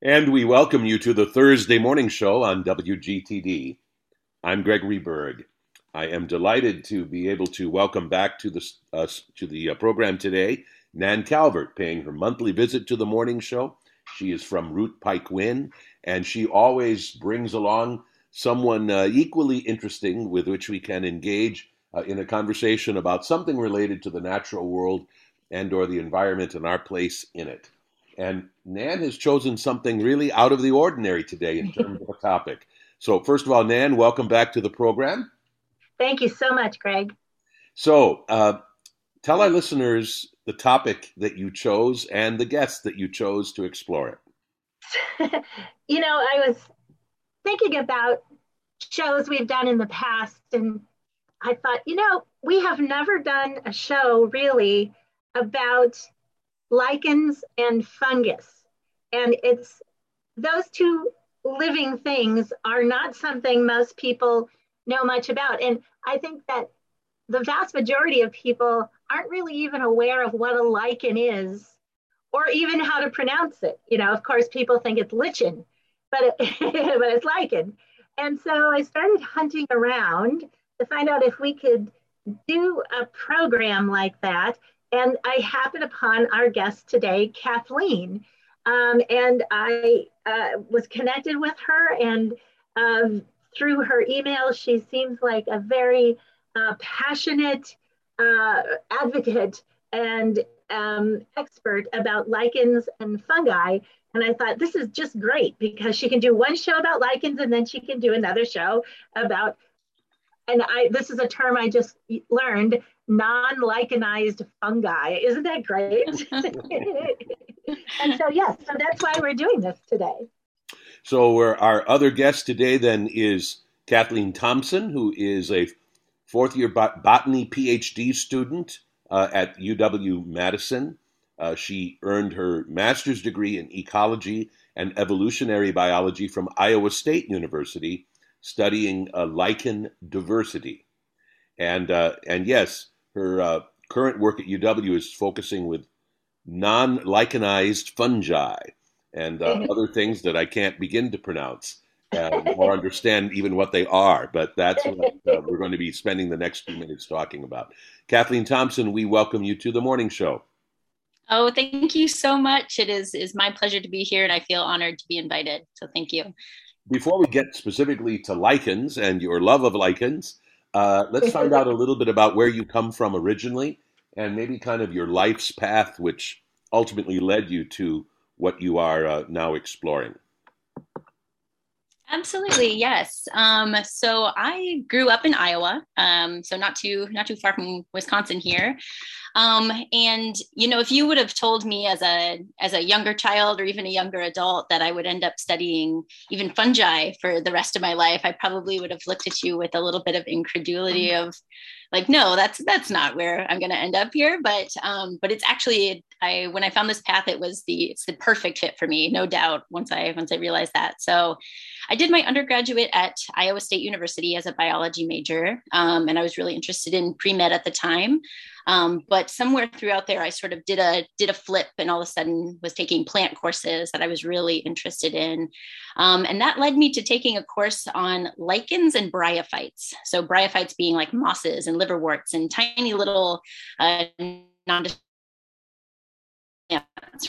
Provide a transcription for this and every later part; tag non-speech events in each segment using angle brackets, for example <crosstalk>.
And we welcome you to the Thursday morning show on WGTD. I'm Gregory Berg. I am delighted to be able to welcome back to the, uh, to the uh, program today Nan Calvert, paying her monthly visit to the morning show. She is from Root Pike WIN, and she always brings along someone uh, equally interesting with which we can engage uh, in a conversation about something related to the natural world and or the environment and our place in it. And Nan has chosen something really out of the ordinary today in terms of a topic. So, first of all, Nan, welcome back to the program. Thank you so much, Greg. So, uh, tell our listeners the topic that you chose and the guest that you chose to explore it. <laughs> you know, I was thinking about shows we've done in the past, and I thought, you know, we have never done a show really about lichens and fungus. And it's those two living things are not something most people know much about. And I think that the vast majority of people aren't really even aware of what a lichen is or even how to pronounce it. You know, of course, people think it's lichen, but, it, <laughs> but it's lichen. And so I started hunting around to find out if we could do a program like that and I happened upon our guest today, Kathleen. Um, and I uh, was connected with her, and uh, through her email, she seems like a very uh, passionate uh, advocate and um, expert about lichens and fungi. And I thought this is just great because she can do one show about lichens and then she can do another show about and I this is a term I just learned non-lichenized fungi. Isn't that great? <laughs> and so yes, so that's why we're doing this today. So our other guest today then is Kathleen Thompson, who is a fourth year bot- botany PhD student uh, at UW Madison. Uh, she earned her master's degree in ecology and evolutionary biology from Iowa State University studying uh, lichen diversity. And, uh, and yes, her uh, current work at UW is focusing with non lichenized fungi and uh, other things that I can't begin to pronounce. or understand even what they are, but that's what uh, <laughs> we're going to be spending the next few minutes talking about. Kathleen Thompson, we welcome you to the morning show. Oh, thank you so much. It is is my pleasure to be here, and I feel honored to be invited. So thank you before we get specifically to lichens and your love of lichens, uh, let's find out a little bit about where you come from originally and maybe kind of your life's path, which ultimately led you to what you are uh, now exploring. Absolutely, yes. Um, so I grew up in Iowa, um, so not too not too far from Wisconsin here. Um, and you know, if you would have told me as a as a younger child or even a younger adult that I would end up studying even fungi for the rest of my life, I probably would have looked at you with a little bit of incredulity of like no that's that's not where i'm going to end up here but um but it's actually i when i found this path it was the it's the perfect fit for me no doubt once i once i realized that. So i did my undergraduate at iowa state university as a biology major um, and i was really interested in pre-med at the time. Um, but somewhere throughout there, I sort of did a did a flip, and all of a sudden was taking plant courses that I was really interested in, um, and that led me to taking a course on lichens and bryophytes. So bryophytes being like mosses and liverworts and tiny little uh, non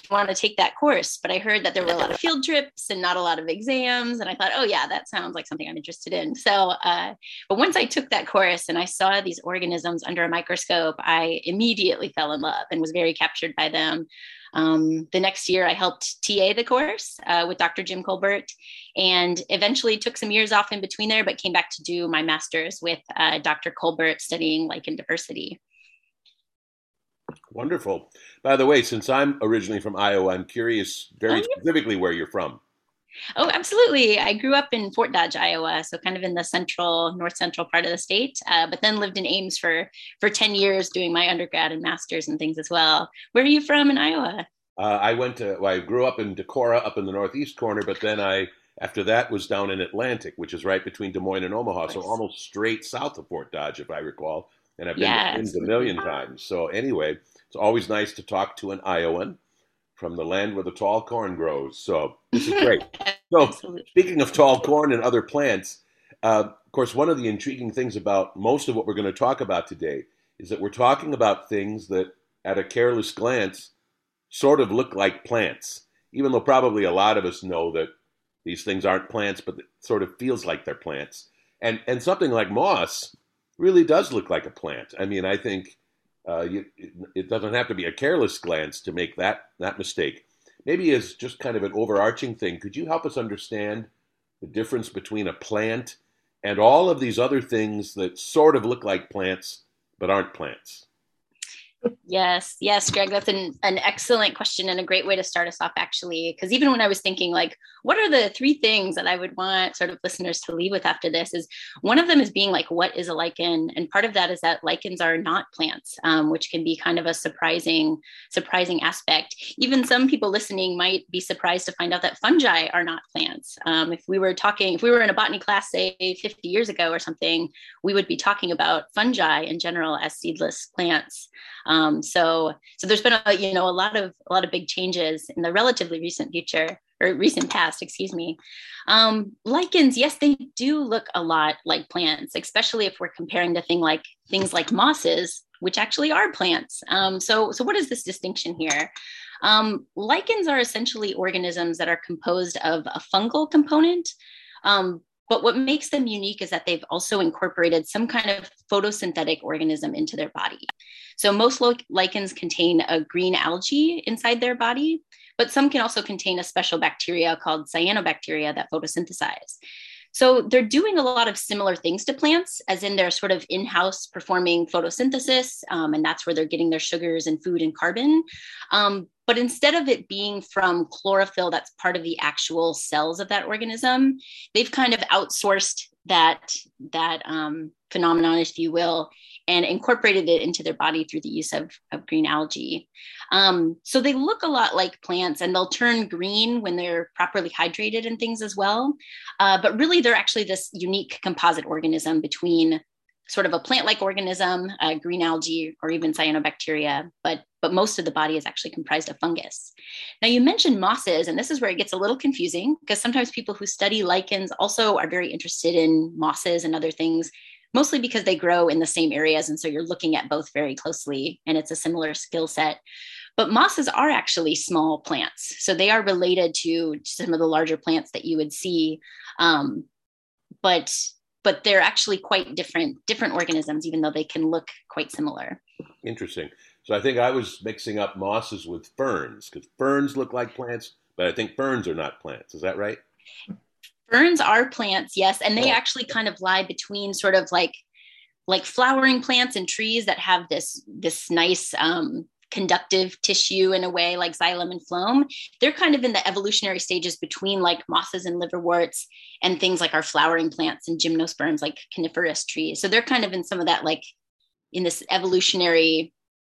want to take that course but i heard that there were a lot of field trips and not a lot of exams and i thought oh yeah that sounds like something i'm interested in. So uh, but once i took that course and i saw these organisms under a microscope i immediately fell in love and was very captured by them. Um, the next year i helped ta the course uh, with dr jim colbert and eventually took some years off in between there but came back to do my master's with uh, dr colbert studying lichen diversity Wonderful. By the way, since I'm originally from Iowa, I'm curious very oh, specifically where you're from. Oh, absolutely. I grew up in Fort Dodge, Iowa, so kind of in the central, north central part of the state. Uh, but then lived in Ames for for ten years, doing my undergrad and masters and things as well. Where are you from in Iowa? Uh, I went to. Well, I grew up in Decorah, up in the northeast corner, but then I, after that, was down in Atlantic, which is right between Des Moines and Omaha, so almost straight south of Fort Dodge, if I recall. And I've been yes. to a million times. So anyway, it's always nice to talk to an Iowan from the land where the tall corn grows. So this is great. <laughs> so speaking of tall corn and other plants, uh, of course, one of the intriguing things about most of what we're going to talk about today is that we're talking about things that, at a careless glance, sort of look like plants, even though probably a lot of us know that these things aren't plants, but it sort of feels like they're plants. And and something like moss really does look like a plant. I mean, I think uh, you, it doesn't have to be a careless glance to make that that mistake. Maybe as just kind of an overarching thing, could you help us understand the difference between a plant and all of these other things that sort of look like plants but aren't plants? Yes, yes, Greg, that's an, an excellent question and a great way to start us off, actually. Because even when I was thinking, like, what are the three things that I would want sort of listeners to leave with after this, is one of them is being like, what is a lichen? And part of that is that lichens are not plants, um, which can be kind of a surprising, surprising aspect. Even some people listening might be surprised to find out that fungi are not plants. Um, if we were talking, if we were in a botany class, say 50 years ago or something, we would be talking about fungi in general as seedless plants. Um, so so there's been a you know a lot of a lot of big changes in the relatively recent future or recent past, excuse me. Um, lichens, yes, they do look a lot like plants, especially if we're comparing to thing like things like mosses, which actually are plants. Um, so so what is this distinction here? Um, lichens are essentially organisms that are composed of a fungal component, um, but what makes them unique is that they've also incorporated some kind of photosynthetic organism into their body. So most lichens contain a green algae inside their body, but some can also contain a special bacteria called cyanobacteria that photosynthesize. So they're doing a lot of similar things to plants, as in they're sort of in house performing photosynthesis, um, and that's where they're getting their sugars and food and carbon. Um, but instead of it being from chlorophyll that's part of the actual cells of that organism, they've kind of outsourced that that um, phenomenon, if you will, and incorporated it into their body through the use of, of green algae. Um, so they look a lot like plants and they'll turn green when they're properly hydrated and things as well. Uh, but really, they're actually this unique composite organism between sort of a plant-like organism, uh, green algae, or even cyanobacteria, but but most of the body is actually comprised of fungus. Now you mentioned mosses, and this is where it gets a little confusing because sometimes people who study lichens also are very interested in mosses and other things, mostly because they grow in the same areas, and so you're looking at both very closely, and it's a similar skill set. But mosses are actually small plants, so they are related to some of the larger plants that you would see. Um, but but they're actually quite different different organisms even though they can look quite similar interesting so i think i was mixing up mosses with ferns because ferns look like plants but i think ferns are not plants is that right ferns are plants yes and they actually kind of lie between sort of like like flowering plants and trees that have this this nice um, conductive tissue in a way like xylem and phloem. They're kind of in the evolutionary stages between like mosses and liverworts and things like our flowering plants and gymnosperms like coniferous trees. So they're kind of in some of that like in this evolutionary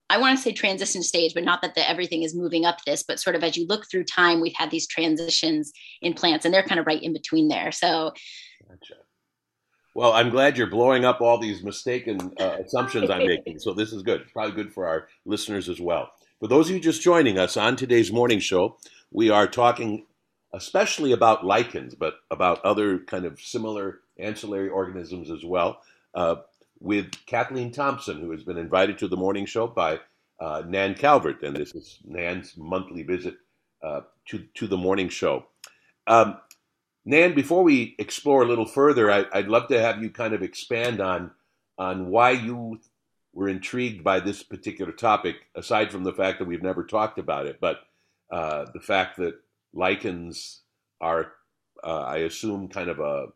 I want to say transition stage, but not that the, everything is moving up this, but sort of as you look through time, we've had these transitions in plants and they're kind of right in between there. So gotcha. Well, I'm glad you're blowing up all these mistaken uh, assumptions I'm making. So this is good. It's probably good for our listeners as well. For those of you just joining us on today's morning show, we are talking especially about lichens, but about other kind of similar ancillary organisms as well, uh, with Kathleen Thompson, who has been invited to the morning show by uh, Nan Calvert, and this is Nan's monthly visit uh, to to the morning show. Um, Nan, before we explore a little further, I, would love to have you kind of expand on on why you were intrigued by this particular topic, aside from the fact that we've never talked about it, but uh, the fact that lichens are, uh, I assume, kind of a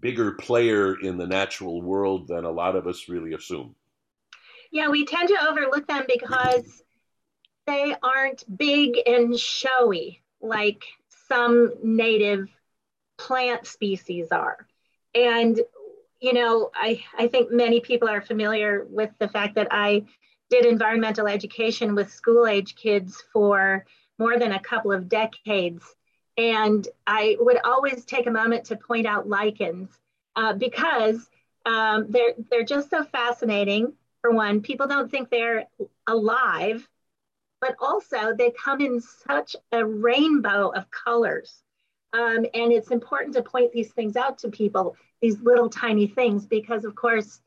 bigger player in the natural world than a lot of us really assume. Yeah, we tend to overlook them because they aren't big and showy like some native plant species are. And, you know, I, I think many people are familiar with the fact that I did environmental education with school age kids for more than a couple of decades. And I would always take a moment to point out lichens uh, because um, they're, they're just so fascinating. For one, people don't think they're alive, but also they come in such a rainbow of colors. Um, and it's important to point these things out to people, these little tiny things, because of course,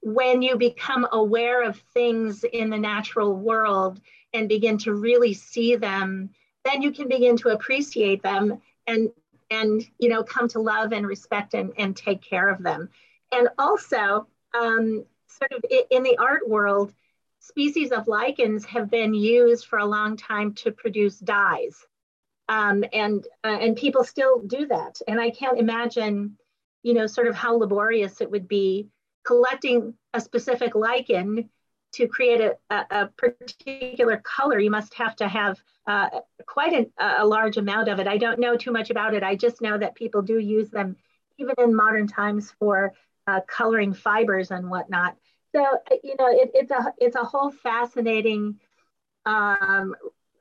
when you become aware of things in the natural world and begin to really see them, then you can begin to appreciate them and and you know come to love and respect and, and take care of them. And also, um, sort of in the art world, species of lichens have been used for a long time to produce dyes. Um, and uh, and people still do that. And I can't imagine, you know, sort of how laborious it would be collecting a specific lichen to create a, a, particular color. You must have to have uh, quite a, a large amount of it. I don't know too much about it. I just know that people do use them even in modern times for uh, coloring fibers and whatnot. So you know, it, it's a it's a whole fascinating um,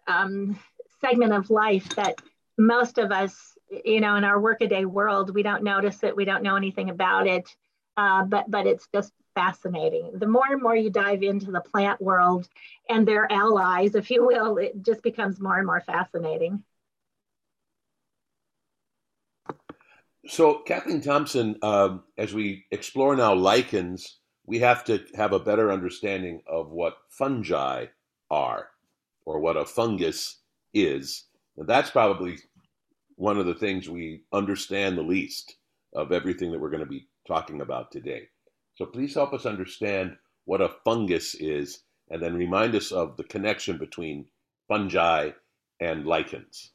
um, segment of life that most of us, you know, in our workaday world, we don't notice it, we don't know anything about it, uh, but but it's just fascinating. The more and more you dive into the plant world and their allies, if you will, it just becomes more and more fascinating. So, Kathleen Thompson, um, as we explore now lichens, we have to have a better understanding of what fungi are or what a fungus is. And that's probably one of the things we understand the least of everything that we're going to be talking about today. So please help us understand what a fungus is and then remind us of the connection between fungi and lichens.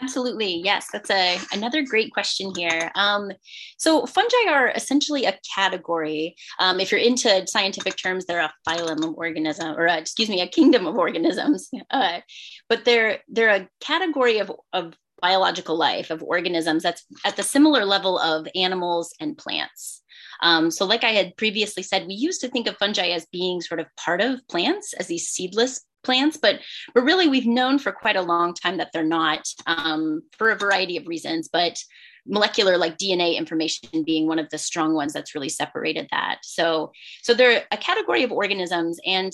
Absolutely. Yes, that's a another great question here. Um, so fungi are essentially a category. Um, if you're into scientific terms, they're a phylum of organism, or a, excuse me, a kingdom of organisms. <laughs> Uh, but they're they're a category of of biological life of organisms that's at the similar level of animals and plants. Um, so, like I had previously said, we used to think of fungi as being sort of part of plants, as these seedless plants, but but really we've known for quite a long time that they're not um, for a variety of reasons. But molecular like DNA information being one of the strong ones that's really separated that. So so they're a category of organisms and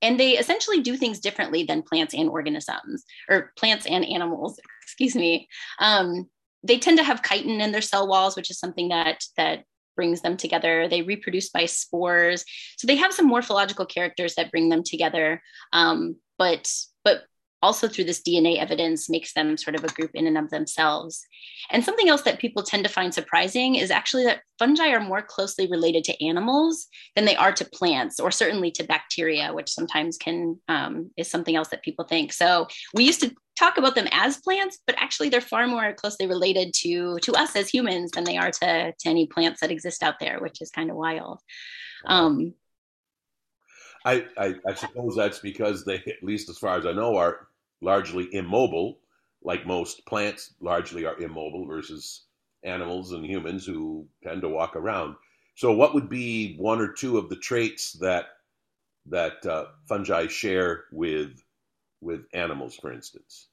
and they essentially do things differently than plants and organisms or plants and animals <laughs> excuse me um, they tend to have chitin in their cell walls which is something that that brings them together. They reproduce by spores. So they have some morphological characters that bring them together. Um, but but also through this DNA evidence makes them sort of a group in and of themselves. And something else that people tend to find surprising is actually that fungi are more closely related to animals than they are to plants, or certainly to bacteria, which sometimes can um, is something else that people think. So we used to talk about them as plants, but actually they're far more closely related to to us as humans than they are to to any plants that exist out there, which is kind of wild. Um, I, I, I suppose that's because they, at least as far as I know, are largely immobile, like most plants largely are immobile versus animals and humans who tend to walk around. So, what would be one or two of the traits that that uh, fungi share with with animals, for instance?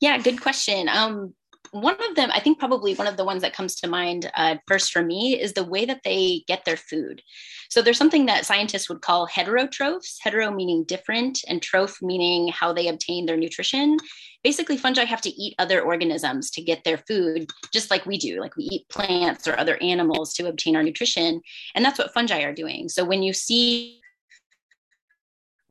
Yeah, good question. Um, one of them, I think probably one of the ones that comes to mind uh, first for me is the way that they get their food. So there's something that scientists would call heterotrophs, hetero meaning different, and troph meaning how they obtain their nutrition. Basically, fungi have to eat other organisms to get their food, just like we do. Like we eat plants or other animals to obtain our nutrition. And that's what fungi are doing. So when you see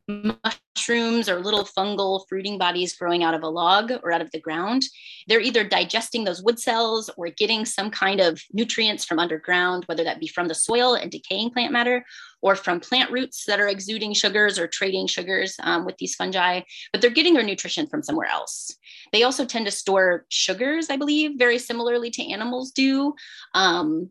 mushrooms or little fungal fruiting bodies growing out of a log or out of the ground. They're either digesting those wood cells or getting some kind of nutrients from underground, whether that be from the soil and decaying plant matter or from plant roots that are exuding sugars or trading sugars um, with these fungi, but they're getting their nutrition from somewhere else. They also tend to store sugars, I believe, very similarly to animals do. Um,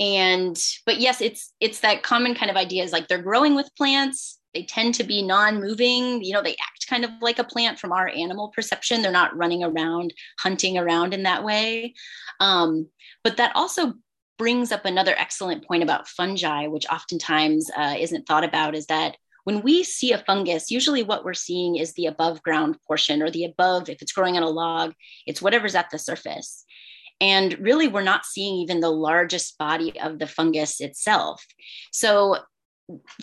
and but yes it's it's that common kind of idea is like they're growing with plants they tend to be non-moving you know they act kind of like a plant from our animal perception. They're not running around hunting around in that way. Um, but that also brings up another excellent point about fungi which oftentimes uh, isn't thought about is that when we see a fungus usually what we're seeing is the above ground portion or the above if it's growing on a log it's whatever's at the surface. And really we're not seeing even the largest body of the fungus itself. So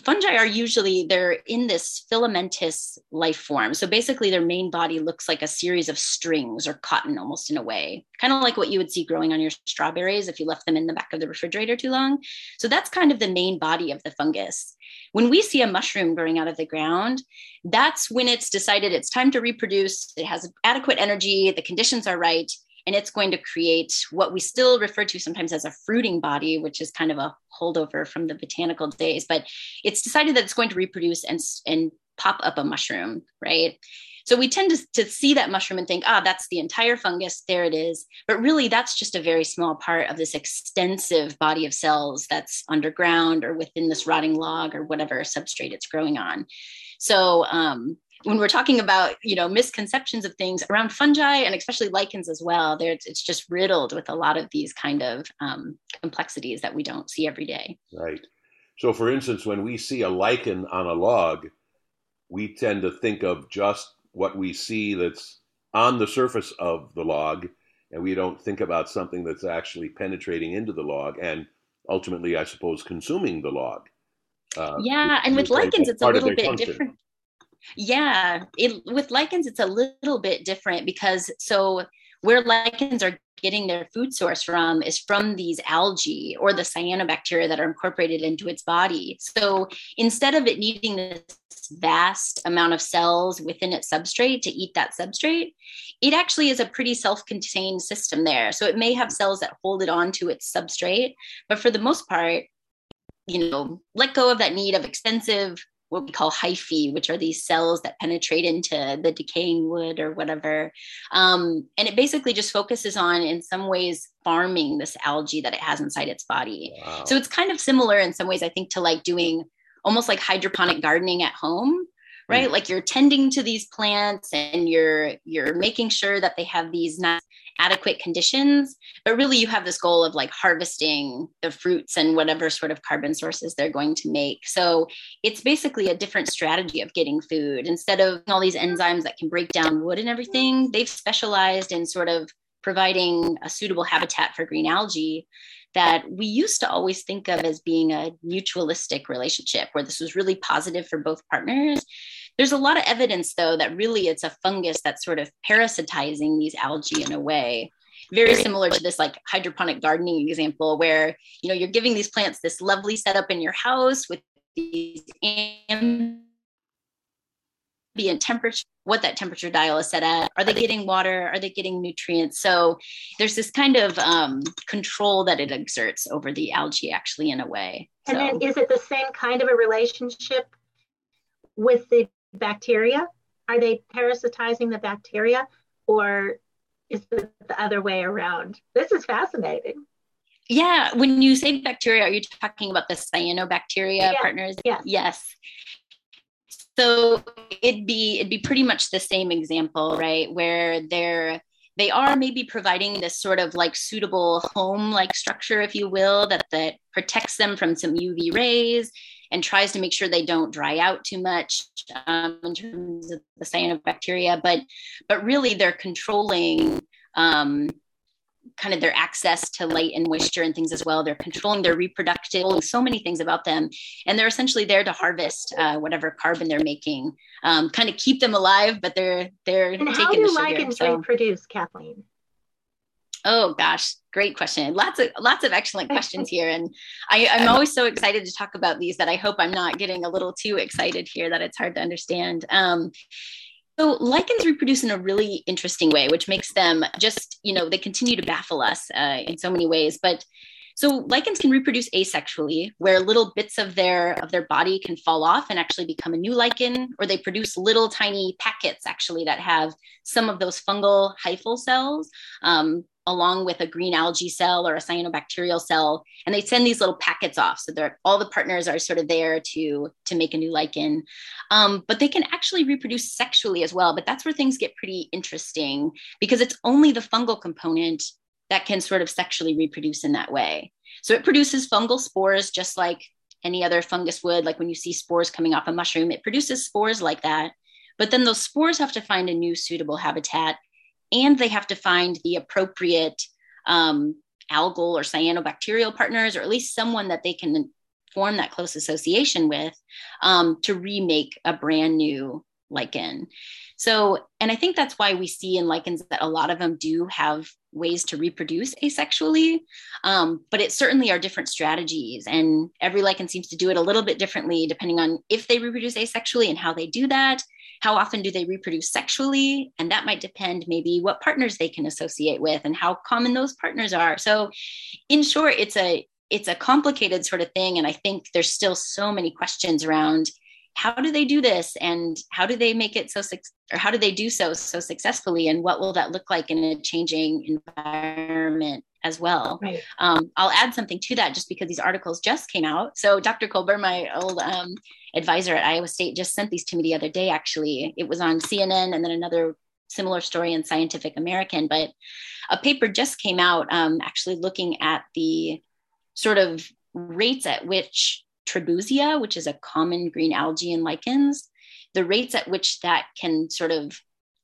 fungi are usually they're in this filamentous life form. So basically their main body looks like a series of strings or cotton almost in a way. Kind of like what you would see growing on your strawberries if you left them in the back of the refrigerator too long. So that's kind of the main body of the fungus. When we see a mushroom growing out of the ground that's when it's decided it's time to reproduce. It has adequate energy. The conditions are right and it's going to create what we still refer to sometimes as a fruiting body, which is kind of a holdover from the botanical days. But it's decided that it's going to reproduce and, and pop up a mushroom, right? So we tend to, to see that mushroom and think, ah, that's the entire fungus, there it is. But really, that's just a very small part of this extensive body of cells that's underground or within this rotting log or whatever substrate it's growing on. So um, when we're talking about you know misconceptions of things around fungi and especially lichens as well there it's just riddled with a lot of these kind of um, complexities that we don't see every day. Right. So for instance when we see a lichen on a log we tend to think of just what we see that's on the surface of the log and we don't think about something that's actually penetrating into the log and ultimately i suppose consuming the log. Uh, yeah and with lichens it's a little bit function. different yeah, it, with lichens, it's a little bit different because so where lichens are getting their food source from is from these algae or the cyanobacteria that are incorporated into its body. So instead of it needing this vast amount of cells within its substrate to eat that substrate, it actually is a pretty self contained system there. So it may have cells that hold it onto its substrate, but for the most part, you know, let go of that need of extensive what we call hyphae, which are these cells that penetrate into the decaying wood or whatever. Um, and it basically just focuses on, in some ways, farming this algae that it has inside its body. Wow. So it's kind of similar in some ways, I think, to like doing almost like hydroponic gardening at home right mm. like you're tending to these plants and you're you're making sure that they have these nice adequate conditions but really you have this goal of like harvesting the fruits and whatever sort of carbon sources they're going to make. So it's basically a different strategy of getting food. Instead of all these enzymes that can break down wood and everything they've specialized in sort of providing a suitable habitat for green algae that we used to always think of as being a mutualistic relationship where this was really positive for both partners there's a lot of evidence, though, that really it's a fungus that's sort of parasitizing these algae in a way. Very similar to this like hydroponic gardening example where you know you're giving these plants this lovely setup in your house with these ambient temperature what that temperature dial is set at. Are they getting water? Are they getting nutrients? So there's this kind of um, control that it exerts over the algae actually in a way. And so. then is it the same kind of a relationship with the bacteria? Are they parasitizing the bacteria or is it the other way around? This is fascinating. Yeah, when you say bacteria, are you talking about the cyanobacteria yeah. partners? Yeah. Yes. So it'd be it'd be pretty much the same example, right? Where they're they are maybe providing this sort of like suitable home like structure, if you will, that that protects them from some UV rays and tries to make sure they don't dry out too much um, in terms of the cyanobacteria. But but really, they're controlling. Um, kind of their access to light and moisture and things as well. They're controlling their reproductive, so many things about them, and they're essentially there to harvest uh, whatever carbon they're making, um, kind of keep them alive. But they're they're and taking how do the sugar, lichens so. reproduce, Kathleen? Oh gosh, great question. Lots of lots of excellent <laughs> questions here, and I, I'm always so excited to talk about these that I hope I'm not getting a little too excited here that it's hard to understand. Um, so lichens reproduce in a really interesting way, which makes them just you know they continue to baffle us uh, in so many ways, but. So lichens can reproduce asexually, where little bits of their of their body can fall off and actually become a new lichen, or they produce little tiny packets actually that have some of those fungal hyphal cells. Um, along with a green algae cell or a cyanobacterial cell and they send these little packets off. So they're all the partners are sort of there to to make a new lichen. Um, but they can actually reproduce sexually as well but that's where things get pretty interesting because it's only the fungal component that can sort of sexually reproduce in that way. So it produces fungal spores just like any other fungus would. Like when you see spores coming off a mushroom it produces spores like that. But then those spores have to find a new suitable habitat and they have to find the appropriate um, algal or cyanobacterial partners, or at least someone that they can form that close association with um, to remake a brand new lichen. So, and I think that's why we see in lichens that a lot of them do have ways to reproduce asexually, um, but it certainly are different strategies. And every lichen seems to do it a little bit differently depending on if they reproduce asexually and how they do that. How often do they reproduce sexually? And that might depend maybe what partners they can associate with and how common those partners are. So, in short, it's a it's a complicated sort of thing and i think there's still so many questions around how do they do this? And how do they make it so or how do they do so so successfully? And what will that look like in a changing environment as well? Right. um, i'll add something to that just because these articles just came out. So dr colbert my old um, advisor at iowa state just sent these to me the other day actually. It was on cnn and then another similar story in scientific american but a paper just came out um, actually looking at the sort of rates at which Trebouxia, which is a common green algae in lichens, the rates at which that can sort of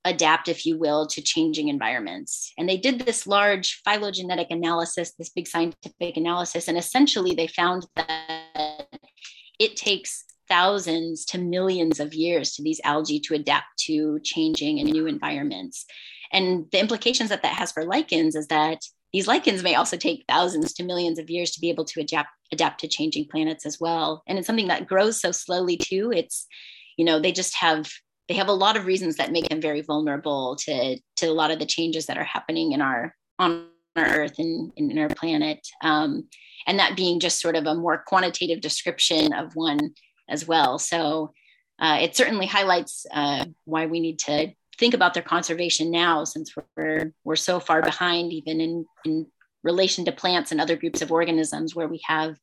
adapt, if you will, to changing environments. And they did this large phylogenetic analysis, this big scientific analysis, and essentially they found that it takes thousands to millions of years to these algae to adapt to changing and new environments. And the implications that that has for lichens is that these lichens may also take thousands to millions of years to be able to adapt adapt to changing planets as well. And it's something that grows so slowly too. It's you know they just have they have a lot of reasons that make them very vulnerable to to a lot of the changes that are happening in our on our earth and, in our planet. Um, and that being just sort of a more quantitative description of one as well. So uh, it certainly highlights uh, why we need to think about their conservation now since we're we're so far behind even in in relation to plants and other groups of organisms where we have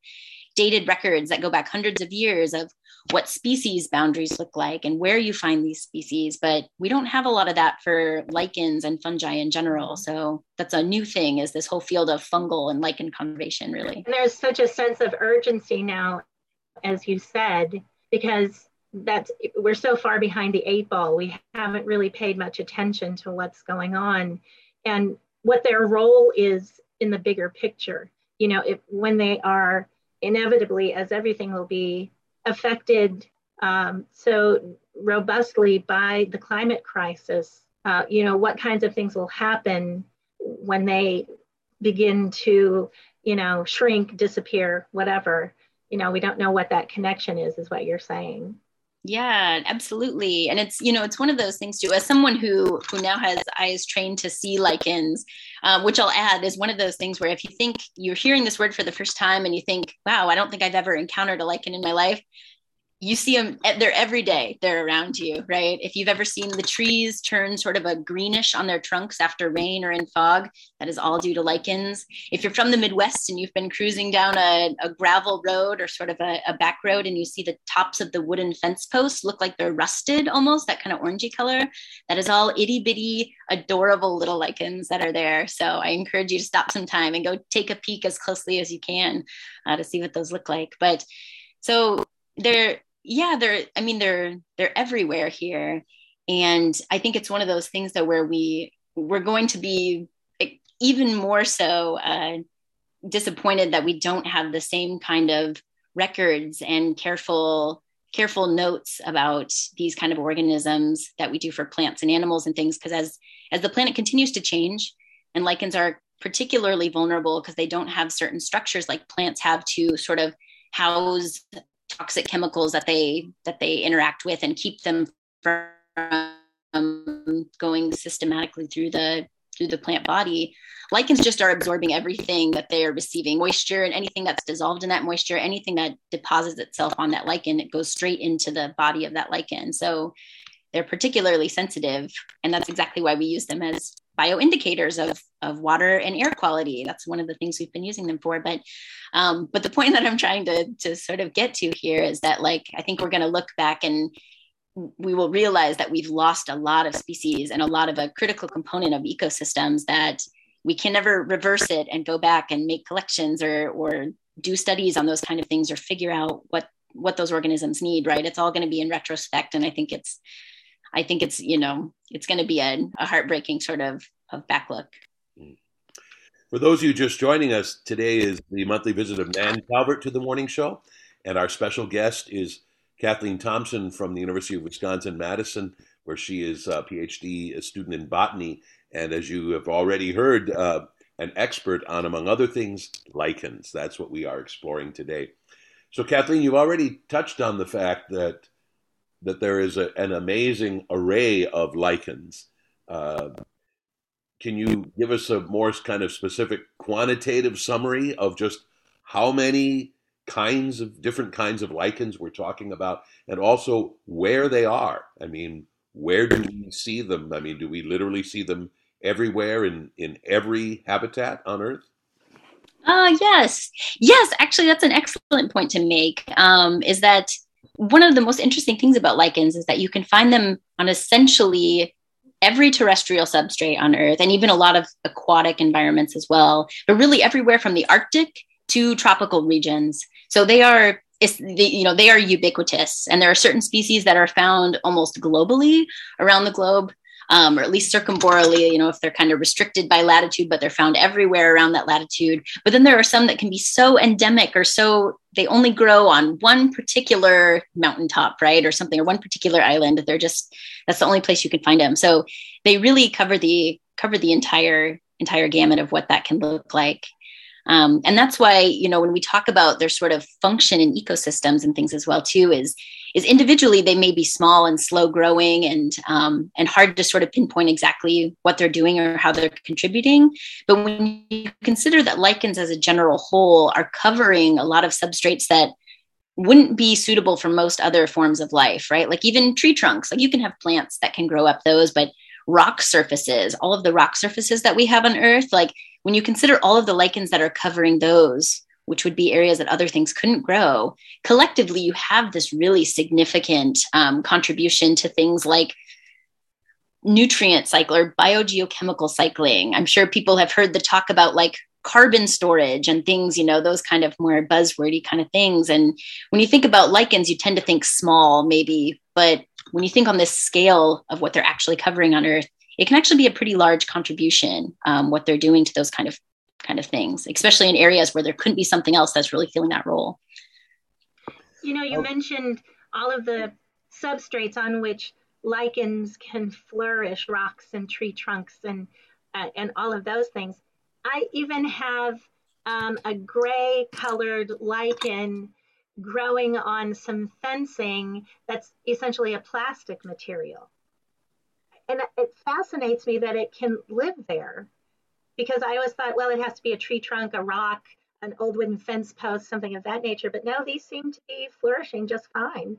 dated records that go back hundreds of years of what species boundaries look like and where you find these species but we don't have a lot of that for lichens and fungi in general. So that's a new thing is this whole field of fungal and lichen conservation really. And there's such a sense of urgency now as you said because that's we're so far behind the eight ball we haven't really paid much attention to what's going on. And what their role is in the bigger picture you know if when they are inevitably as everything will be affected um, so robustly by the climate crisis uh, you know what kinds of things will happen when they begin to you know shrink disappear whatever you know we don't know what that connection is is what you're saying yeah, absolutely. And it's, you know, it's one of those things too, as someone who, who now has eyes trained to see lichens, um, which I'll add is one of those things where if you think you're hearing this word for the first time and you think, wow, I don't think I've ever encountered a lichen in my life, you see them they're every day they're around you right? If you've ever seen the trees turn sort of a greenish on their trunks after rain or in fog that is all due to lichens. If you're from the midwest and you've been cruising down a, a gravel road or sort of a, a, back road and you see the tops of the wooden fence posts look like they're rusted almost that kind of orangey color that is all itty bitty adorable little lichens that are there. So i encourage you to stop some time and go take a peek as closely as you can uh, to see what those look like. But so they're yeah they're i mean they're they're everywhere here. And i think it's one of those things that where we we're going to be even more so uh, disappointed that we don't have the same kind of records and careful careful notes about these kind of organisms that we do for plants and animals and things. Because as as the planet continues to change and lichens are particularly vulnerable because they don't have certain structures like plants have to sort of house toxic chemicals that they that they interact with and keep them from going systematically through the through the plant body. Lichens just are absorbing everything that they are receiving moisture and anything that's dissolved in that moisture anything that deposits itself on that lichen it goes straight into the body of that lichen. So they're particularly sensitive and that's exactly why we use them as bioindicators of, of water and air quality. That's one of the things we've been using them for. But um, but the point <laughs> that I'm trying to to sort of get to here is that like I think we're going to look back and we will realize that we've lost a lot of species and a lot of a critical component of ecosystems that we can never reverse it and go back and make collections or or do studies on those kind of things or figure out what what those organisms need right it's all going to be in retrospect and i think it's I think it's you know it's going to be a, a, heartbreaking sort of of backlook. For those of you just joining us, today is the monthly visit of Nan Calvert to the morning show. And our special guest is Kathleen Thompson from the University of Wisconsin Madison, where she is a PhD a student in botany. And as you have already heard, uh, an expert on, among other things, lichens. That's what we are exploring today. So, Kathleen, you've already touched on the fact that that there is a, an amazing array of lichens. Uh, can you give us a more kind of specific quantitative summary of just how many kinds of different kinds of lichens we're talking about, and also where they are? I mean, where do we see them? I mean, do we literally see them everywhere in in every habitat on Earth? Uh, yes, yes. Actually, that's an excellent point to make. Um, is that one of the most interesting things about lichens is that you can find them on essentially every terrestrial substrate on Earth and even a lot of aquatic environments as well, but really everywhere from the Arctic to tropical regions. So they are it's the, you know they are ubiquitous and there are certain species that are found almost globally around the globe um, or at least circumboreally, you know, if they're kind of restricted by latitude, but they're found everywhere around that latitude. But then there are some that can be so endemic or so they only grow on one particular mountaintop, right? Or something, or one particular island. They're just that's the only place you can find them. So they really cover the cover the entire entire gamut of what that can look like. Um, and that's why, you know, when we talk about their sort of function in ecosystems and things as well, too, is is individually they may be small and slow growing and um, and hard to sort of pinpoint exactly what they're doing or how they're contributing. But when you consider that lichens as a general whole are covering a lot of substrates that wouldn't be suitable for most other forms of life, right? Like even tree trunks, like you can have plants that can grow up those, but rock surfaces, all of the rock surfaces that we have on Earth, like when you consider all of the lichens that are covering those, which would be areas that other things couldn't grow, collectively, you have this really significant um, contribution to things like nutrient cycle or biogeochemical cycling. I'm sure people have heard the talk about like carbon storage and things, you know, those kind of more buzzwordy kind of things. And when you think about lichens, you tend to think small, maybe, but when you think on this scale of what they're actually covering on Earth, it can actually be a pretty large contribution um, what they're doing to those kind of kind of things, especially in areas where there couldn't be something else that's really filling that role. You know, you oh. mentioned all of the substrates on which lichens can flourish, rocks and tree trunks and uh, and all of those things. I even have um, a gray colored lichen growing on some fencing that's essentially a plastic material and it fascinates me that it can live there because I always thought, well, it has to be a tree trunk, a rock, an old wooden fence post, something of that nature. But no, these seem to be flourishing just fine.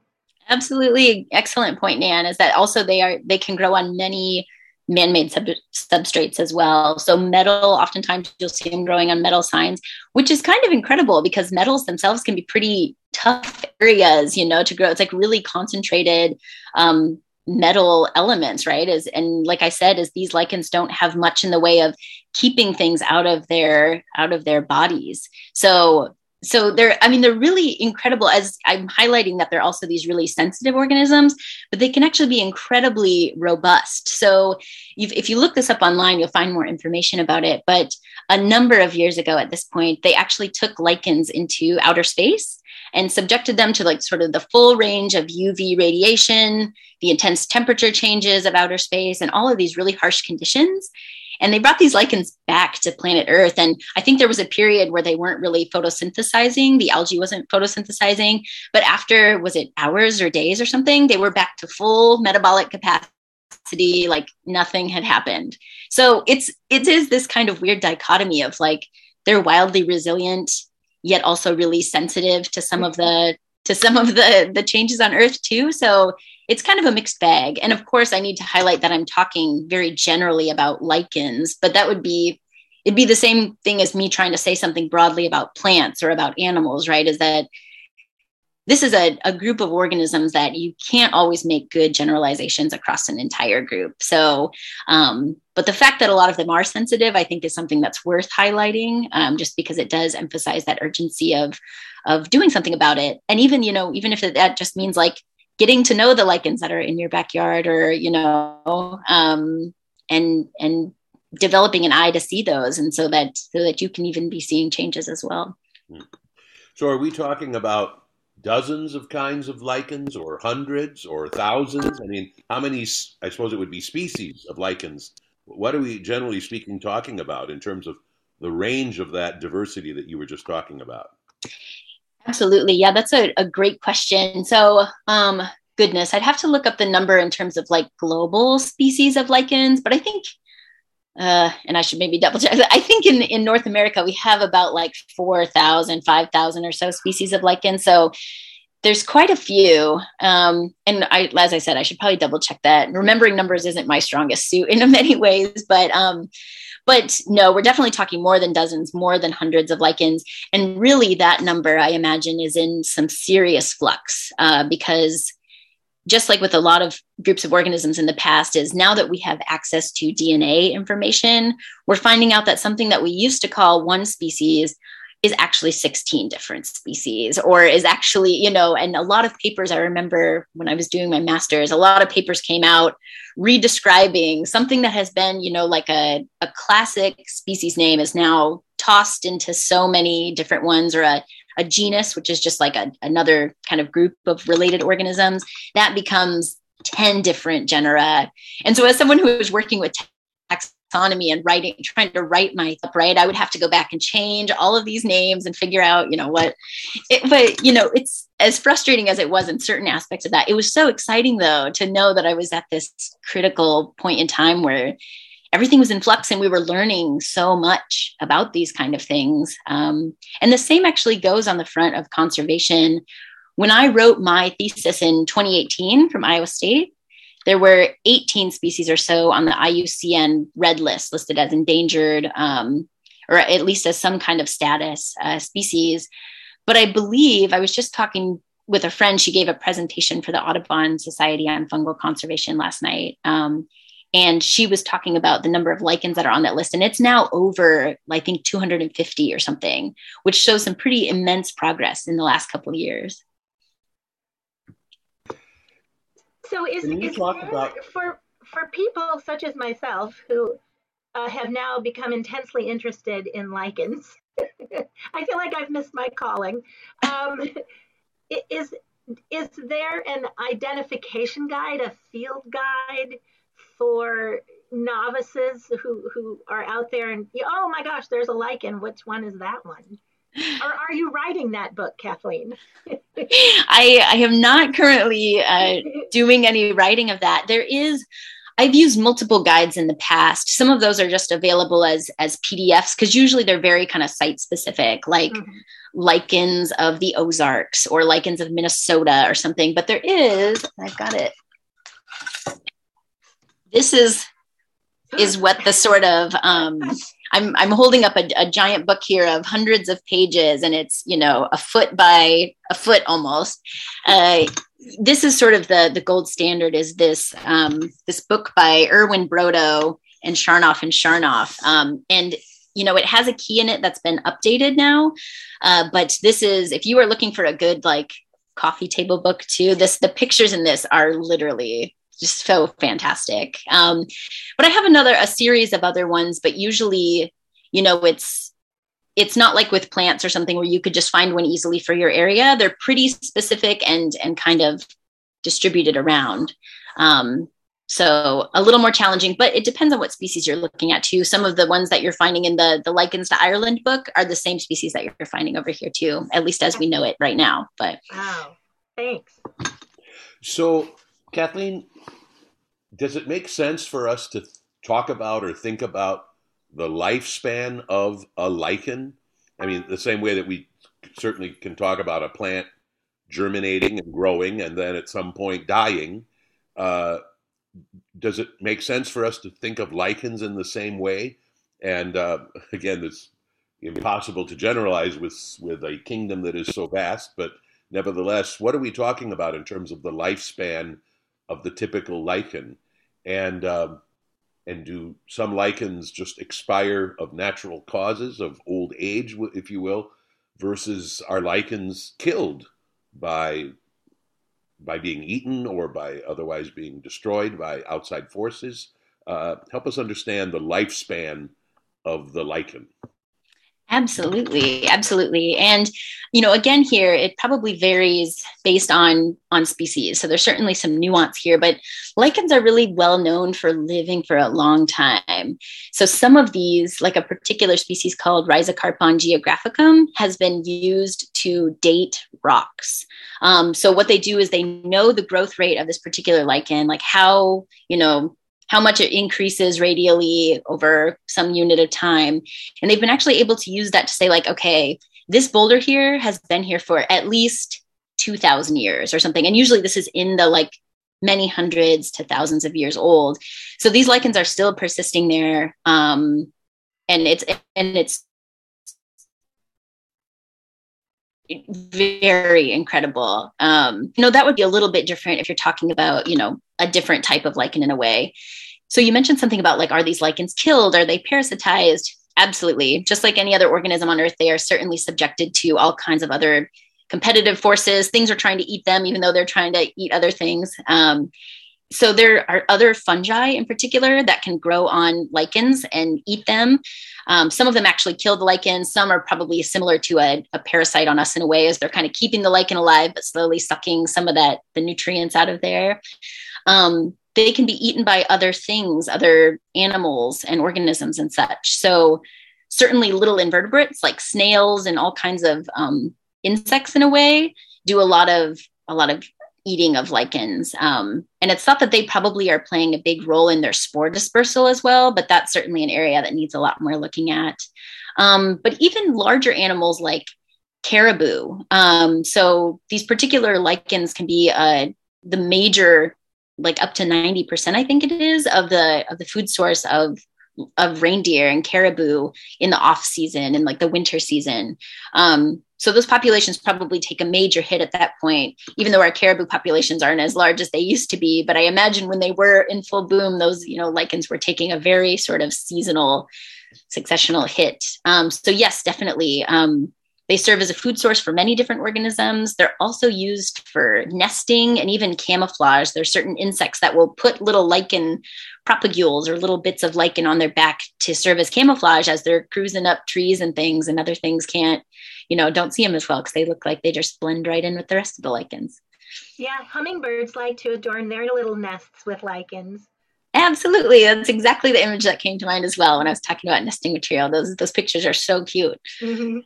Absolutely, excellent point, Nan. Is that also they are they can grow on many man-made sub- substrates as well. So metal, oftentimes you'll see them growing on metal signs, which is kind of incredible because metals themselves can be pretty tough areas, you know, to grow. It's like really concentrated um, metal elements right as and like i said is these lichens don't have much in the way of keeping things out of their out of their bodies so so they're i mean they're really incredible as i'm highlighting that they're also these really sensitive organisms but they can actually be incredibly robust so if you look this up online you'll find more information about it but a number of years ago at this point they actually took lichens into outer space and subjected them to like sort of the full range of UV radiation, the intense temperature changes of outer space, and all of these really harsh conditions. And they brought these lichens back to planet Earth. And I think there was a period where they weren't really photosynthesizing, the algae wasn't photosynthesizing. But after, was it hours or days or something, they were back to full metabolic capacity like nothing had happened so it's it is this kind of weird dichotomy of like they're wildly resilient yet also really sensitive to some of the to some of the the changes on earth too so it's kind of a mixed bag and of course i need to highlight that i'm talking very generally about lichens but that would be it'd be the same thing as me trying to say something broadly about plants or about animals right is that this is a, a group of organisms that you can't always make good generalizations across an entire group. So, um, but the fact that a lot of them are sensitive, I think, is something that's worth highlighting, um, just because it does emphasize that urgency of of doing something about it. And even you know, even if that just means like getting to know the lichens that are in your backyard, or you know, um, and and developing an eye to see those, and so that so that you can even be seeing changes as well. So, are we talking about dozens of kinds of lichens, or hundreds, or thousands? I mean, how many? I suppose it would be species of lichens. What are we generally speaking talking about in terms of the range of that diversity that you were just talking about? Absolutely. Yeah, that's a, a great question. So, um, goodness, I'd have to look up the number in terms of like global species of lichens, but I think, uh, and I should maybe double check. I think in, in North America, we have about like 4,000, 5,000 or so species of lichens. So there's quite a few. Um, and I, as I said, I should probably double check that. Remembering numbers isn't my strongest suit in <laughs> many ways, but um, but no, we're definitely talking more than dozens, more than hundreds of lichens. And really, that number, I imagine, is in some serious flux uh, because just like with a lot of groups of organisms in the past is now that we have access to dna information we're finding out that something that we used to call one species is actually 16 different species or is actually you know and a lot of papers i remember when i was doing my masters a lot of papers came out redescribing something that has been you know like a, a classic species name is now tossed into so many different ones or a, a genus which is just like a, another kind of group of related organisms that becomes 10 different genera. And so as someone who is working with taxonomy and writing, trying to write my right, I would have to go back and change all of these names and figure out, you know, what. It, but you know, it's as frustrating as it was in certain aspects of that. It was so exciting though to know that I was at this critical point in time where everything was in flux and we were learning so much about these kind of things. Um, and the same actually goes on the front of conservation. When I wrote my thesis in 2018 from Iowa State, there were 18 species or so on the IUCN red list listed as endangered um, or at least as some kind of status uh, species. But I believe I was just talking with a friend. She gave a presentation for the Audubon Society on Fungal Conservation last night. Um, and she was talking about the number of lichens that are on that list. And it's now over, I think, 250 or something, which shows some pretty immense progress in the last couple of years. So is, is about- for for people such as myself who uh, have now become intensely interested in lichens, <laughs> I feel like I've missed my calling. Um, <laughs> is is there an identification guide, a field guide for novices who who are out there and oh my gosh, there's a lichen. Which one is that one? Or are you writing that book, Kathleen? <laughs> I, I am not currently uh, doing any writing of that. There is, I've used multiple guides in the past. Some of those are just available as as PDFs because usually they're very kind of site specific, like mm-hmm. lichens of the Ozarks or lichens of Minnesota or something. But there is, I've got it. This is is what the sort of um, <laughs> I'm I'm holding up a, a, giant book here of hundreds of pages, and it's you know a foot by a foot almost. Uh, this is sort of the the gold standard. Is this um, this book by Irwin Brodo and Sharnoff and Sharnoff, um, and you know it has a key in it that's been updated now. Uh, but this is if you are looking for a good like coffee table book too. This the pictures in this are literally just so fantastic. Um, but I have another a series of other ones, but usually, you know, it's it's not like with plants or something where you could just find one easily for your area. They're pretty specific and and kind of distributed around. Um, so a little more challenging, but it depends on what species you're looking at too. Some of the ones that you're finding in the the lichens to Ireland book are the same species that you're finding over here too, at least as we know it right now. But wow, thanks. So Kathleen, does it make sense for us to talk about or think about the lifespan of a lichen? I mean, the same way that we certainly can talk about a plant germinating and growing and then at some point dying. Uh, does it make sense for us to think of lichens in the same way? And uh, again, it's impossible to generalize with with a kingdom that is so vast, but nevertheless, what are we talking about in terms of the lifespan of the typical lichen, and um, and do some lichens just expire of natural causes of old age, if you will, versus are lichens killed by by being eaten or by otherwise being destroyed by outside forces? Uh, help us understand the lifespan of the lichen. Absolutely, absolutely. And you know, again here it probably varies based on on species. So there's certainly some nuance here, but lichens are really well known for living for a long time. So some of these, like a particular species called Rhizocarpon geographicum, has been used to date rocks. Um, so what they do is they know the growth rate of this particular lichen, like how, you know, how much it increases radially over some unit of time. And they've been actually able to use that to say, like, okay, this boulder here has been here for at least 2000 years or something. And usually this is in the like many hundreds to thousands of years old. So these lichens are still persisting there. Um, and it's, and it's very incredible. Um, you know, that would be a little bit different if you're talking about, you know, a different type of lichen in a way. So you mentioned something about like, are these lichens killed? Are they parasitized? Absolutely. Just like any other organism on Earth, they are certainly subjected to all kinds of other competitive forces. Things are trying to eat them, even though they're trying to eat other things. Um, so there are other fungi in particular that can grow on lichens and eat them. Um, some of them actually kill the lichen. Some are probably similar to a, a, parasite on us in a way, as they're kind of keeping the lichen alive, but slowly sucking some of that the nutrients out of there. Um, they can be eaten by other things, other animals and organisms and such. So certainly little invertebrates like snails and all kinds of um, insects in a way do a lot of a lot of eating of lichens. Um, and it's thought that they probably are playing a big role in their spore dispersal as well, but that's certainly an area that needs a lot more looking at. Um, but even larger animals like caribou. Um, so these particular lichens can be uh, the major, like up to 90%, I think it is, of the of the food source of of reindeer and caribou in the off season and like the winter season. Um, so those populations probably take a major hit at that point, even though our caribou populations aren't as large as they used to be. But I imagine when they were in full boom, those you know lichens were taking a very sort of seasonal, successional hit. Um, so yes, definitely. Um, they serve as a food source for many different organisms. They're also used for nesting and even camouflage. There's certain insects that will put little lichen propagules or little bits of lichen on their back to serve as camouflage as they're cruising up trees and things, and other things can't, you know, don't see them as well because they look like they just blend right in with the rest of the lichens. Yeah, hummingbirds like to adorn their little nests with lichens. Absolutely. That's exactly the image that came to mind as well when I was talking about nesting material. Those those pictures are so cute. Mm-hmm.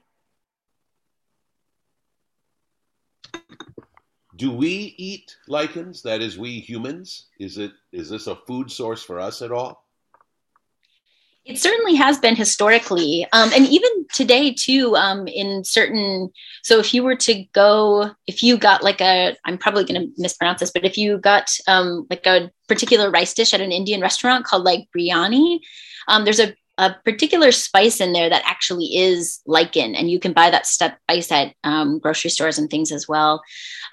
do we eat lichens? That is, we humans. Is it is this a food source for us at all? It certainly has been historically, um, and even today too. Um, in certain, so if you were to go, if you got like a, I'm probably going to mispronounce this, but if you got um, like a particular rice dish at an Indian restaurant called like biryani, um, there's a a particular spice in there that actually is lichen, and you can buy that spice at um, grocery stores and things as well.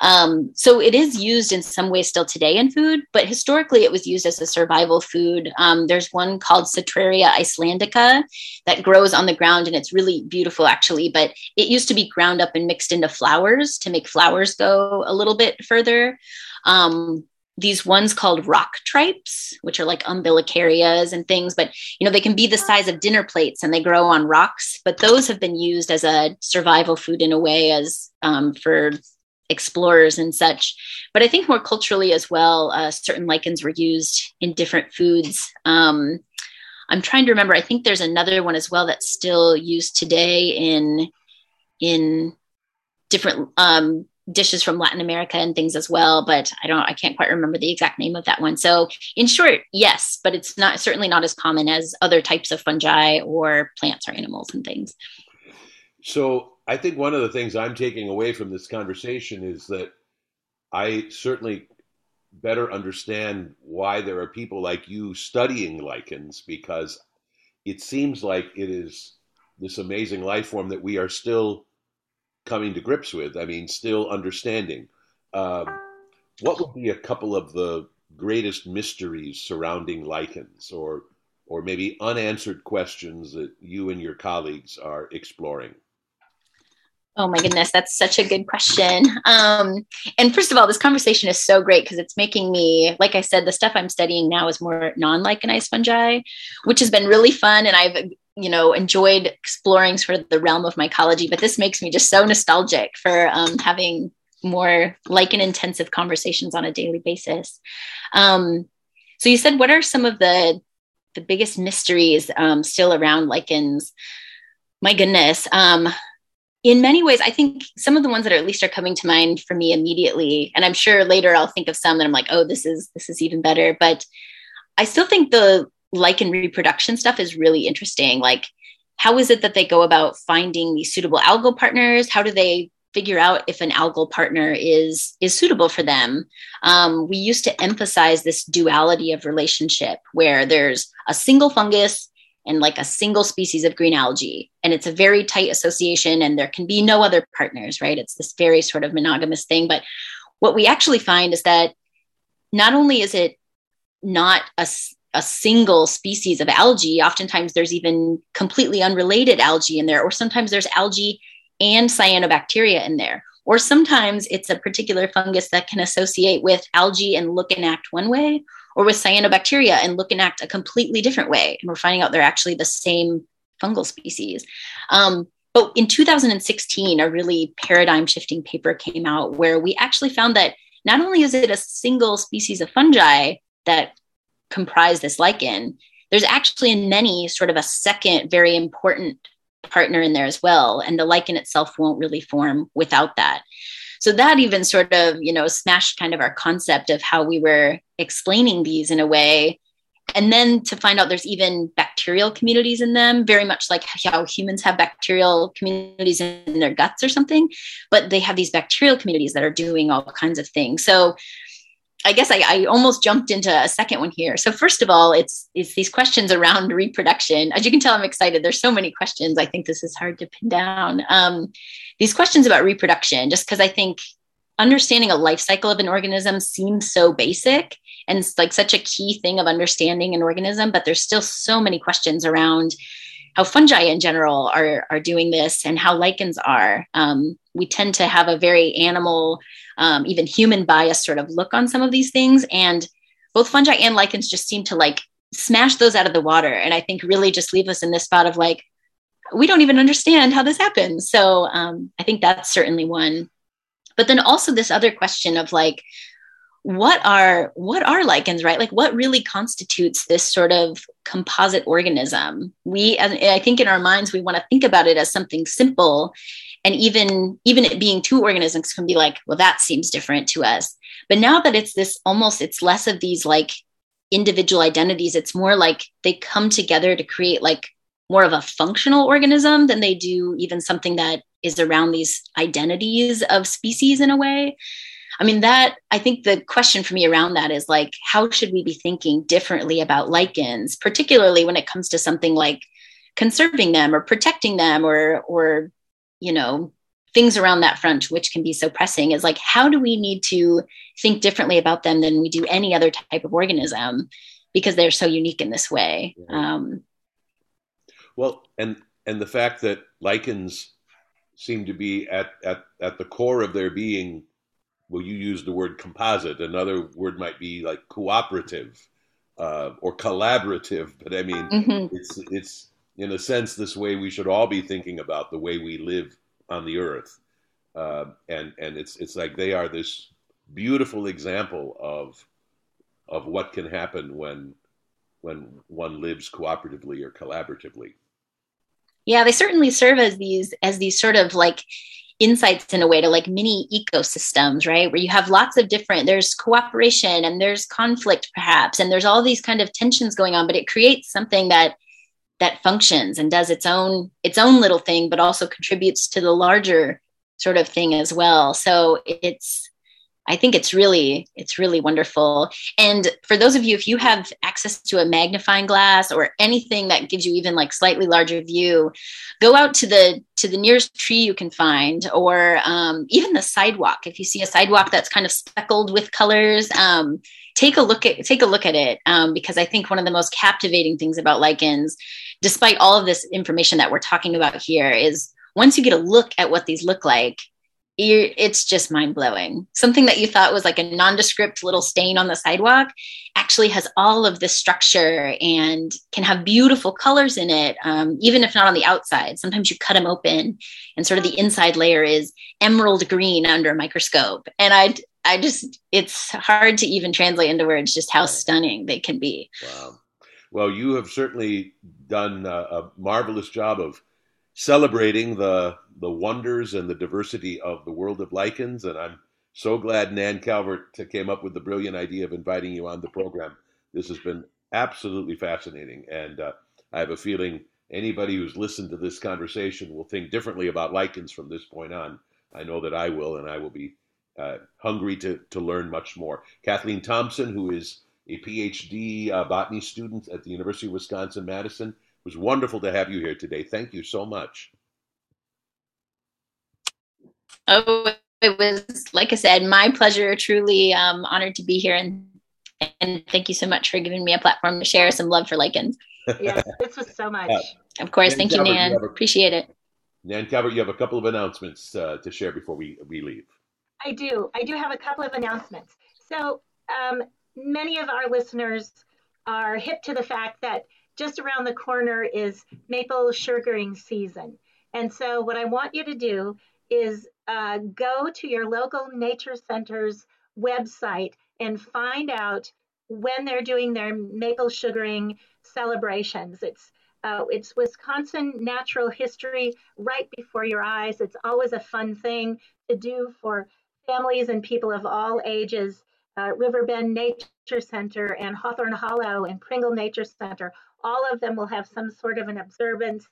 Um, so it is used in some ways still today in food, but historically it was used as a survival food. Um, there's one called Cetraria islandica that grows on the ground, and it's really beautiful actually. But it used to be ground up and mixed into flours to make flours go a little bit further. Um, these ones called rock tripes, which are like umbilicarias and things, but you know, they can be the size of dinner plates and they grow on rocks. But those have been used as a survival food in a way as um, for explorers and such. But I think more culturally as well, uh, certain lichens were used in different foods. Um, I'm trying to remember. I think there's another one as well that's still used today in in different um, dishes from Latin America and things as well, but I don't I can't quite remember the exact name of that one. So in short, yes, but it's not certainly not as common as other types of fungi or plants or animals and things. So I think one of the things I'm taking away from this conversation is that I certainly better understand why there are people like you studying lichens because it seems like it is this amazing life form that we are still coming to grips with. I mean, still understanding. Um, what would be a couple of the greatest mysteries surrounding lichens, or or maybe unanswered questions that you and your colleagues are exploring? Oh my goodness, that's such a good question. Um, and first of all, this conversation is so great because it's making me, like I said, the stuff I'm studying now is more non-lichenized fungi, which has been really fun. And I've you know enjoyed exploring sort of the realm of mycology but this makes me just so nostalgic for um, having more like lichen intensive conversations on a daily basis. Um, so you said what are some of the the biggest mysteries um, still around lichens? My goodness um, in many ways i think some of the ones that are at least are coming to mind for me immediately and i'm sure later i'll think of some that i'm like oh this is this is even better but i still think the lichen reproduction stuff is really interesting. Like, how is it that they go about finding these suitable algal partners? How do they figure out if an algal partner is is suitable for them? Um, we used to emphasize this duality of relationship where there's a single fungus and like a single species of green algae and it's a very tight association and there can be no other partners right it's this very sort of monogamous thing but what we actually find is that not only is it not a, a single species of algae. Oftentimes, there's even completely unrelated algae in there, or sometimes there's algae and cyanobacteria in there. Or sometimes it's a particular fungus that can associate with algae and look and act one way, or with cyanobacteria and look and act a completely different way. And we're finding out they're actually the same fungal species. Um, but in 2016, a really paradigm shifting paper came out where we actually found that not only is it a single species of fungi that comprise this lichen, there's actually in many sort of a second very important partner in there as well. And the lichen itself won't really form without that. So that even sort of, you know, smashed kind of our concept of how we were explaining these in a way. And then to find out there's even bacterial communities in them, very much like how humans have bacterial communities in their guts or something, but they have these bacterial communities that are doing all kinds of things. So I guess I, I, almost jumped into a second one here. So first of all, it's it's these questions around reproduction. As you can tell, I'm excited. There's so many questions. I think this is hard to pin down. Um, these questions about reproduction, just because I think understanding a life cycle of an organism seems so basic and it's like such a key thing of understanding an organism, but there's still so many questions around how fungi in general are are doing this and how lichens are. Um, we tend to have a very animal um, even human bias sort of look on some of these things. And both fungi and lichens just seem to like smash those out of the water. And I think really just leave us in this spot of like, we don't even understand how this happens. So um, I think that's certainly one. But then also this other question of like, what are what are lichens right like what really constitutes this sort of composite organism we i think in our minds we want to think about it as something simple and even even it being two organisms can be like well that seems different to us. But now that it's this almost it's less of these like individual identities it's more like they come together to create like more of a functional organism than they do even something that is around these identities of species in a way. I mean that i think the question for me around that is like how should we be thinking differently about lichens particularly when it comes to something like conserving them or protecting them or or you know things around that front which can be so pressing is like how do we need to think differently about them than we do any other type of organism because they're so unique in this way mm-hmm. um, well and and the fact that lichens seem to be at, at at the core of their being well you use the word composite another word might be like cooperative uh, or collaborative but i mean mm-hmm. it's it's in a sense, this way we should all be thinking about the way we live on the earth. Uh, and and it's it's like they are this beautiful example of of what can happen when when one lives cooperatively or collaboratively. Yeah, they certainly serve as these as these sort of like insights in a way to like mini ecosystems, right? Where you have lots of different, there's cooperation and there's conflict perhaps, and there's all these kind of tensions going on, but it creates something that that functions and does its own its own little thing but also contributes to the larger sort of thing as well. So it's i think it's really it's really wonderful. And for those of you if you have access to a magnifying glass or anything that gives you even like slightly larger view go out to the to the nearest tree you can find or um, even the sidewalk. If you see a sidewalk that's kind of speckled with colors um, take a look at take a look at it um, because I think one of the most captivating things about lichens, despite all of this information that we're talking about here, is once you get a look at what these look like, it's just mind blowing. Something that you thought was like a nondescript little stain on the sidewalk actually has all of this structure and can have beautiful colors in it, um, even if not on the outside. Sometimes you cut them open, and sort of the inside layer is emerald green under a microscope. And I, I just, it's hard to even translate into words just how stunning they can be. Wow. Well, you have certainly done a, a marvelous job of celebrating the the wonders and the diversity of the world of lichens. And I'm so glad Nan Calvert came up with the brilliant idea of inviting you on the program. This has been absolutely fascinating, and uh, I have a feeling anybody who's listened to this conversation will think differently about lichens from this point on. I know that I will, and I will be uh, hungry to to learn much more. Kathleen Thompson, who is a PhD uh, botany student at the University of Wisconsin Madison It was wonderful to have you here today. Thank you so much. Oh, it was, like I said, my pleasure. Truly um, honored to be here. And, and thank you so much for giving me a platform to share some love for lichens. yes, this was so much. Uh, <laughs> of course. Nan thank Calvert, you, Nan. You a, Appreciate it. Nan Calvert, you have a couple of announcements uh, to share before we, we leave. I do. I do have a couple of announcements. So, um, many of our listeners are hip to the fact that just around the corner is maple sugaring season. And so, what I want you to do is uh, go to your local nature center's website and find out when they're doing their maple sugaring celebrations. It's uh, it's Wisconsin natural history right before your eyes. It's always a fun thing to do for families and people of all ages. Uh, Riverbend Nature Center and Hawthorn Hollow and Pringle Nature Center all of them will have some sort of an observance,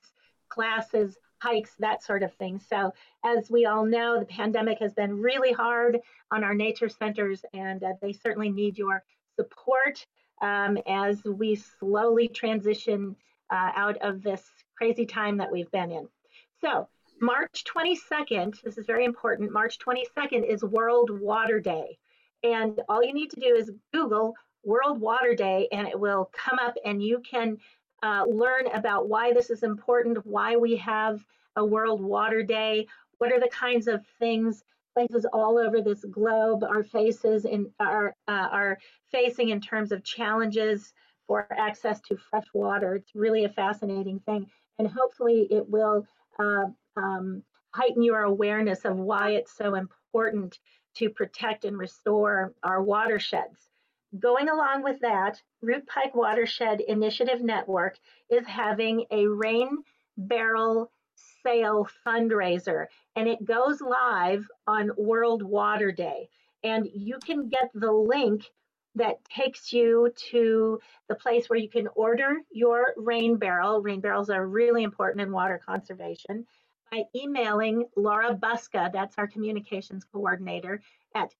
classes, hikes, that sort of thing. So, as we all know, the pandemic has been really hard on our nature centers, and uh, they certainly need your support um, as we slowly transition uh, out of this crazy time that we've been in. So, March 22nd, this is very important, March 22nd is World Water Day. And all you need to do is Google World Water Day, and it will come up, and you can uh, learn about why this is important, why we have a World Water Day, what are the kinds of things places all over this globe are faces in are uh, are facing in terms of challenges for access to fresh water. It's really a fascinating thing, and hopefully it will uh, um, heighten your awareness of why it's so important to protect and restore our watersheds. Going along with that, Root Pike Watershed Initiative Network is having a rain barrel sale fundraiser, and it goes live on World Water Day. And you can get the link that takes you to the place where you can order your rain barrel. Rain barrels are really important in water conservation by emailing Laura Buska, that's our communications coordinator, at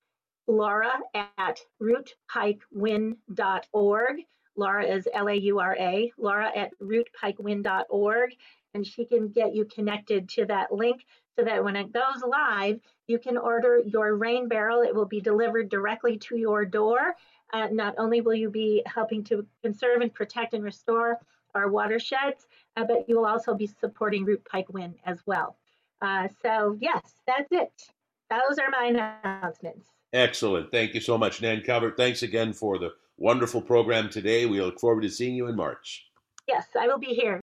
Laura at rootpikewin.org. Laura is L A U R A, Laura at rootpikewin.org, and she can get you connected to that link so that when it goes live, you can order your rain barrel. It will be delivered directly to your door. Uh, not only will you be helping to conserve and protect and restore our watersheds, uh, but you will also be supporting Root Pike WIN as well. Uh, so, yes, that's it. Those are my announcements. Excellent. Thank you so much, Nan Calvert. Thanks again for the wonderful program today. We look forward to seeing you in March. Yes, I will be here.